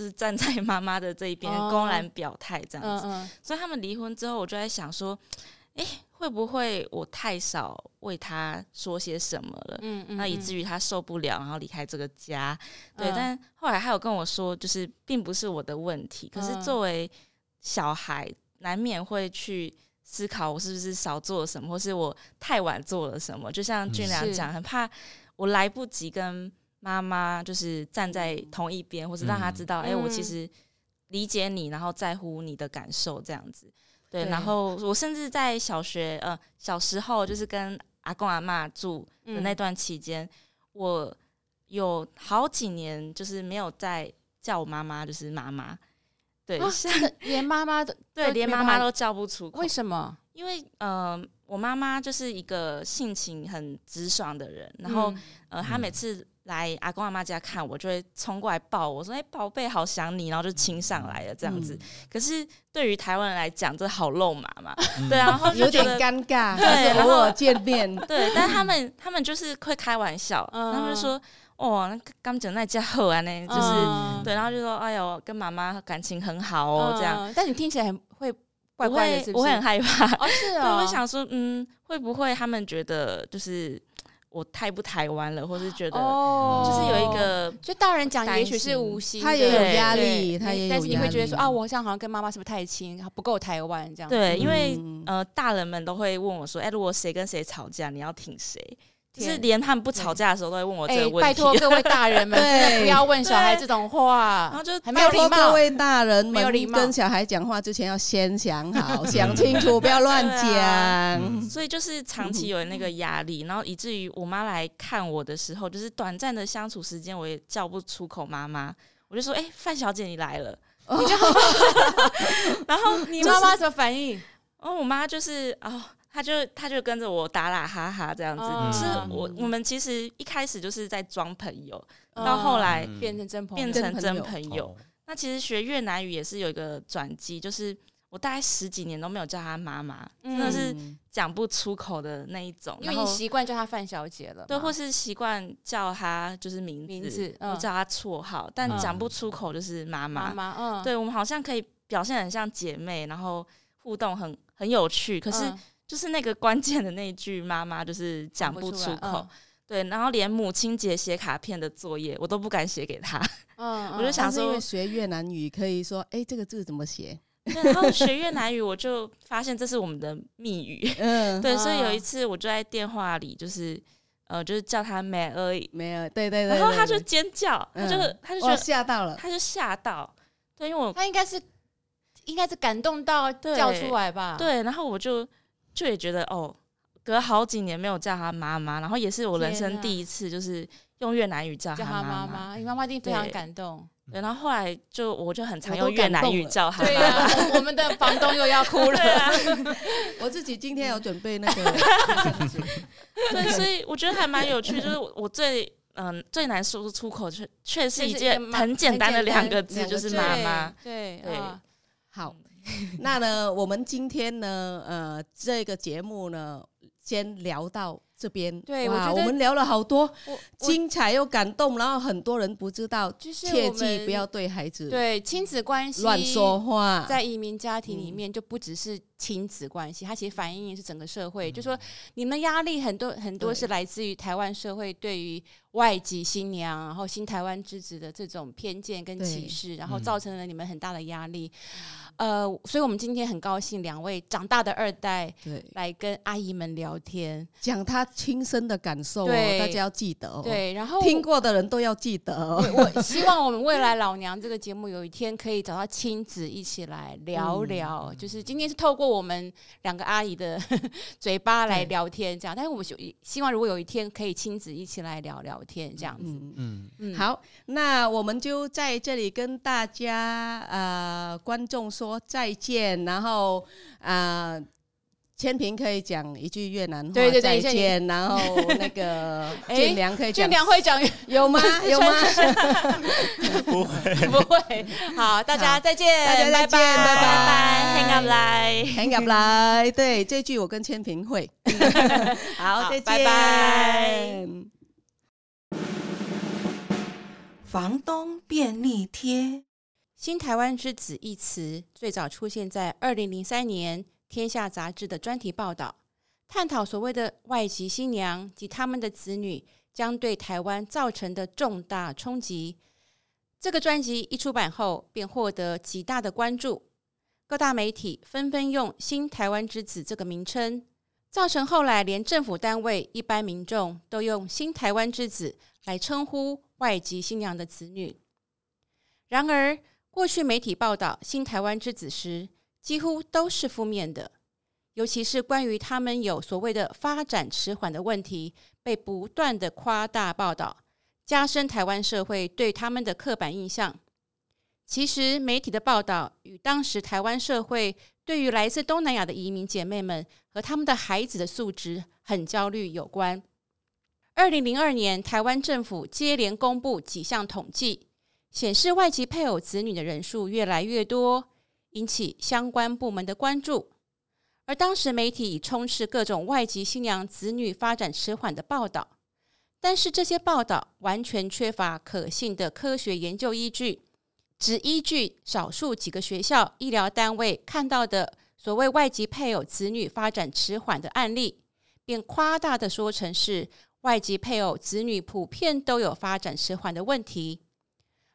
D: 就是站在妈妈的这一边，公然表态这样子。Oh, uh, uh. 所以他们离婚之后，我就在想说，哎、欸，会不会我太少为他说些什么了？嗯嗯，那以至于他受不了，然后离开这个家。对，uh. 但后来他有跟我说，就是并不是我的问题。可是作为小孩，难免会去思考，我是不是少做了什么，或是我太晚做了什么。就像俊良讲，很怕我来不及跟。妈妈就是站在同一边，或是让他知道，哎、嗯欸，我其实理解你，然后在乎你的感受，这样子。对，对然后我甚至在小学，呃，小时候就是跟阿公阿妈住的那段期间，嗯、我有好几年就是没有再叫我妈妈，就是妈妈。对，
B: 连妈妈都，
D: 对，连妈妈都叫不出口。
B: 为什么？
D: 因为，呃，我妈妈就是一个性情很直爽的人，然后，嗯、呃，她每次。来阿公阿妈家看我，就会冲过来抱我说：“哎、欸，宝贝，好想你。”然后就亲上来了这样子。嗯、可是对于台湾人来讲，这好肉麻嘛，嗯、对啊，然后
A: 有点尴尬。
D: 对，
A: 偶尔见面，<laughs>
D: 对，但他们他们就是会开玩笑，嗯、他们就说：“哦，那刚讲那家伙啊，呢，就是、嗯、对。”然后就说：“哎呦，跟妈妈感情很好哦，这样。嗯”
B: 但你听起来很会怪怪的是不是，
D: 我会很害怕。
B: 哦，是哦。
D: 我想说，嗯，会不会他们觉得就是。我太不台湾了，或是觉得就是有一个，
B: 就大人讲也许是无心，
A: 他也有压力，他也有，
B: 但是你会觉得说啊，我好像好像跟妈妈是不是太亲，不够台湾这样？
D: 对，因为呃，大人们都会问我说，哎，如果谁跟谁吵架，你要挺谁？就是连他们不吵架的时候，都会问我这个问题。
B: 拜托各位大人们，<laughs> 不要问小孩这种话。然后就
A: 还没有礼貌。各位大人们，没有礼貌，跟小孩讲话之前要先想好，<laughs> 想清楚，不要乱讲。
D: 所以就是长期有那个压力，然后以至于我妈来看我的时候，就是短暂的相处时间，我也叫不出口妈妈。我就说：“哎，范小姐，你来了。”你就，<laughs>
B: 然后你妈妈什么反应？
D: 哦，我妈就是哦。他就他就跟着我打打哈哈这样子，嗯、是我我们其实一开始就是在装朋友，嗯、到后来
B: 变成真朋
D: 友，变成真朋友。那其实学越南语也是有一个转机，就是我大概十几年都没有叫她妈妈，嗯、真的是讲不出口的那一种，
B: 因为你习惯叫她范小姐了，
D: 对，或是习惯叫她就是名字，名字嗯、或叫她绰号，但讲不出口就是妈妈。妈妈，嗯，对我们好像可以表现很像姐妹，然后互动很很有趣，可是。嗯就是那个关键的那一句“妈妈”，就是讲不出口，嗯、对，然后连母亲节写卡片的作业我都不敢写给他。<laughs> 嗯，我就想说，因为
A: 学越南语可以说，哎、欸，这个字怎么写？
D: 然后学越南语，我就发现这是我们的密语。嗯，<laughs> 对，所以有一次我就在电话里，就是呃，就是叫他美而已，
A: 美而，对对对，
D: 然后他就尖叫，他就他就觉得
A: 吓到了，
D: 他就吓到，对，因为我
B: 他应该是应该是感动到叫出来吧？
D: 对，然后我就。就也觉得哦，隔好几年没有叫他妈妈，然后也是我人生第一次，就是用越南语叫他妈妈。
B: 你妈妈一定非常感动。
D: 对，然后后来就我就很常用越南语叫他。
B: 对呀，我们的房东又要哭了。<laughs>
A: 我自己今天有准备那个。<laughs>
D: 对，所以我觉得还蛮有趣，就是我最嗯最难说出出口，却却是一件很简单的两个字，就是妈妈。
B: 对对，
A: 好。<laughs> 那呢，我们今天呢，呃，这个节目呢，先聊到这边。
B: 对，
A: 哇，我们聊了好多精彩又感动，然后很多人不知道，就是切记不要对孩子
B: 对亲子关系
A: 乱说话，
B: 在移民家庭里面就不只是亲子关系，它其实反映的是整个社会。就说你们压力很多很多是来自于台湾社会对于外籍新娘，然后新台湾之子的这种偏见跟歧视，然后造成了你们很大的压力。呃，所以我们今天很高兴，两位长大的二代对来跟阿姨们聊天，
A: 讲他亲身的感受哦，大家要记得哦。
B: 对，然后
A: 听过的人都要记得哦。
B: 我希望我们未来老娘这个节目有一天可以找到亲子一起来聊聊，嗯、就是今天是透过我们两个阿姨的 <laughs> 嘴巴来聊天这样，但是我们希望如果有一天可以亲子一起来聊聊天这样子。嗯
A: 嗯嗯。好，那我们就在这里跟大家呃观众说。说再见，然后啊、呃，千平可以讲一句越南话，对对对，再见。然后那个 <laughs> 俊良可以讲，俊良
B: 会讲 <laughs> <laughs>
A: 有吗？有吗？
E: 不会
B: 不会。好，大家再见，
A: 大家再见，拜拜，
D: 拜拜，hang up 来
A: ，hang up 来。对，这句我跟千平会。好，再见，拜拜。
C: 房东便利贴。
B: 新台湾之子一词最早出现在二零零三年《天下》杂志的专题报道，探讨所谓的外籍新娘及他们的子女将对台湾造成的重大冲击。这个专辑一出版后，便获得极大的关注，各大媒体纷纷用“新台湾之子”这个名称，造成后来连政府单位、一般民众都用“新台湾之子”来称呼外籍新娘的子女。然而，过去媒体报道新台湾之子时，几乎都是负面的，尤其是关于他们有所谓的发展迟缓的问题，被不断的夸大报道，加深台湾社会对他们的刻板印象。其实，媒体的报道与当时台湾社会对于来自东南亚的移民姐妹们和他们的孩子的素质很焦虑有关。二零零二年，台湾政府接连公布几项统计。显示外籍配偶子女的人数越来越多，引起相关部门的关注。而当时媒体已充斥各种外籍新娘子女发展迟缓的报道，但是这些报道完全缺乏可信的科学研究依据，只依据少数几个学校、医疗单位看到的所谓外籍配偶子女发展迟缓的案例，便夸大的说成是外籍配偶子女普遍都有发展迟缓的问题。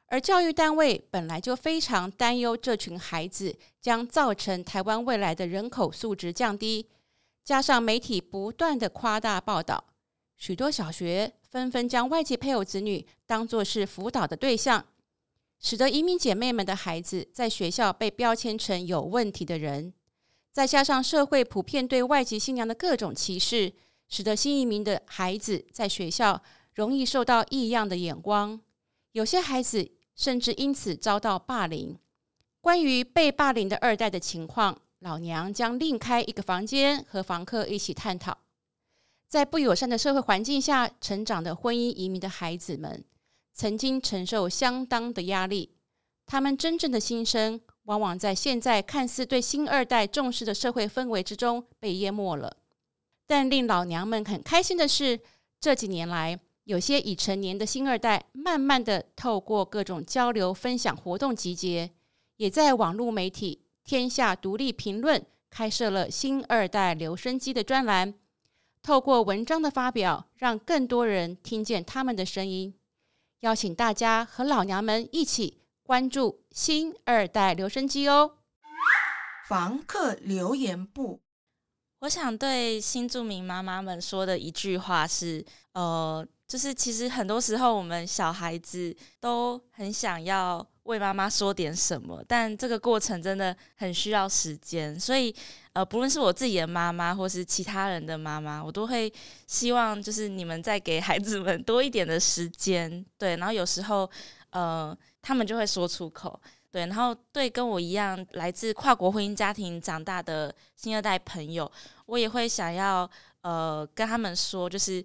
B: 而教育单位本来就非常担忧这群孩子将造成台湾未来的人口素质降低，加上媒体不断的夸大报道，许多小学纷纷将外籍配偶子女当作是辅导的对象，使得移民姐妹们的孩子在学校被标签成有问题的人。再加上社会普遍对外籍新娘的各种歧视，使得新移民的孩子在学校容易受到异样的眼光，有些孩子。甚至因此遭到霸凌。关于被霸凌的二代的情况，老娘将另开一个房间和房客一起探讨。在不友善的社会环境下成长的婚姻移民的孩子们，曾经承受相当的压力。他们真正的心声，往往在现在看似对新二代重视的社会氛围之中被淹没了。但令老娘们很开心的是，这几年来，有些已成年的新二代，慢慢的透过各种交流、分享活动集结，也在网络媒体《天下独立评论》开设了“新二代留声机”的专栏，透过文章的发表，让更多人听见他们的声音。邀请大家和老娘们一起关注“新二代留声机”哦。
C: 房客留言簿，
D: 我想对新住民妈妈们说的一句话是：呃。就是其实很多时候，我们小孩子都很想要为妈妈说点什么，但这个过程真的很需要时间。所以，呃，不论是我自己的妈妈，或是其他人的妈妈，我都会希望，就是你们再给孩子们多一点的时间，对。然后有时候，呃，他们就会说出口，对。然后，对跟我一样来自跨国婚姻家庭长大的新二代朋友，我也会想要，呃，跟他们说，就是。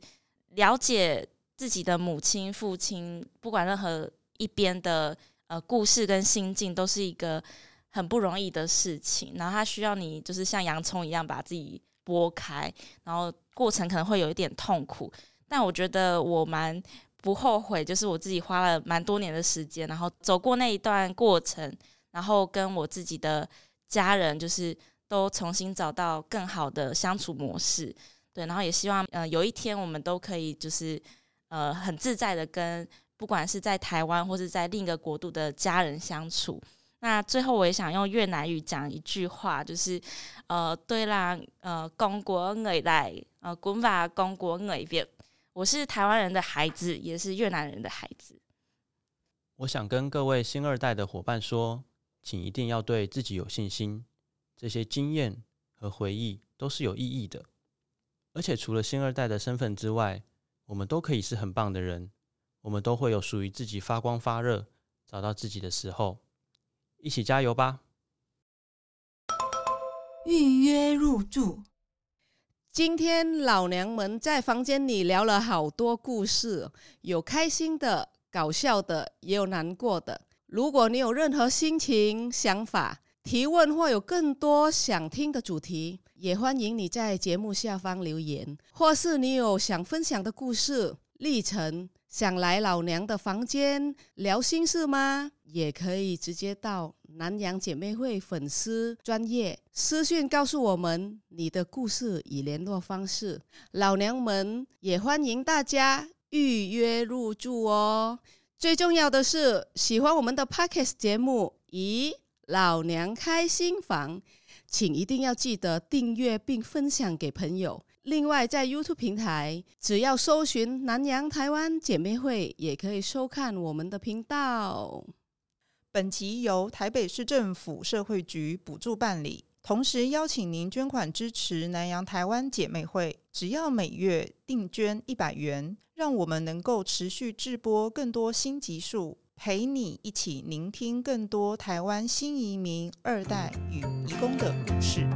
D: 了解自己的母亲、父亲，不管任何一边的呃故事跟心境，都是一个很不容易的事情。然后他需要你，就是像洋葱一样把自己剥开，然后过程可能会有一点痛苦，但我觉得我蛮不后悔，就是我自己花了蛮多年的时间，然后走过那一段过程，然后跟我自己的家人就是都重新找到更好的相处模式。对，然后也希望呃有一天我们都可以就是呃很自在的跟不管是在台湾或是在另一个国度的家人相处。那最后我也想用越南语讲一句话，就是呃对啦呃公国 người Đài 呃 cũng là con của người Việt，我是台湾人的孩子，也是越南人的孩子。
E: 我想跟各位新二代的伙伴说，请一定要对自己有信心，这些经验和回忆都是有意义的。而且除了星二代的身份之外，我们都可以是很棒的人。我们都会有属于自己发光发热、找到自己的时候。一起加油吧！
C: 预约入住。
A: 今天老娘们在房间里聊了好多故事，有开心的、搞笑的，也有难过的。如果你有任何心情、想法，提问或有更多想听的主题，也欢迎你在节目下方留言，或是你有想分享的故事历程，想来老娘的房间聊心事吗？也可以直接到南洋姐妹会粉丝专业私讯告诉我们你的故事与联络方式，老娘们也欢迎大家预约入住哦。最重要的是，喜欢我们的 Podcast 节目，咦？老娘开心房，请一定要记得订阅并分享给朋友。另外，在 YouTube 平台，只要搜寻“南洋台湾姐妹会”，也可以收看我们的频道。
C: 本集由台北市政府社会局补助办理，同时邀请您捐款支持南洋台湾姐妹会。只要每月定捐一百元，让我们能够持续制播更多新集数。陪你一起聆听更多台湾新移民二代与移工的故事。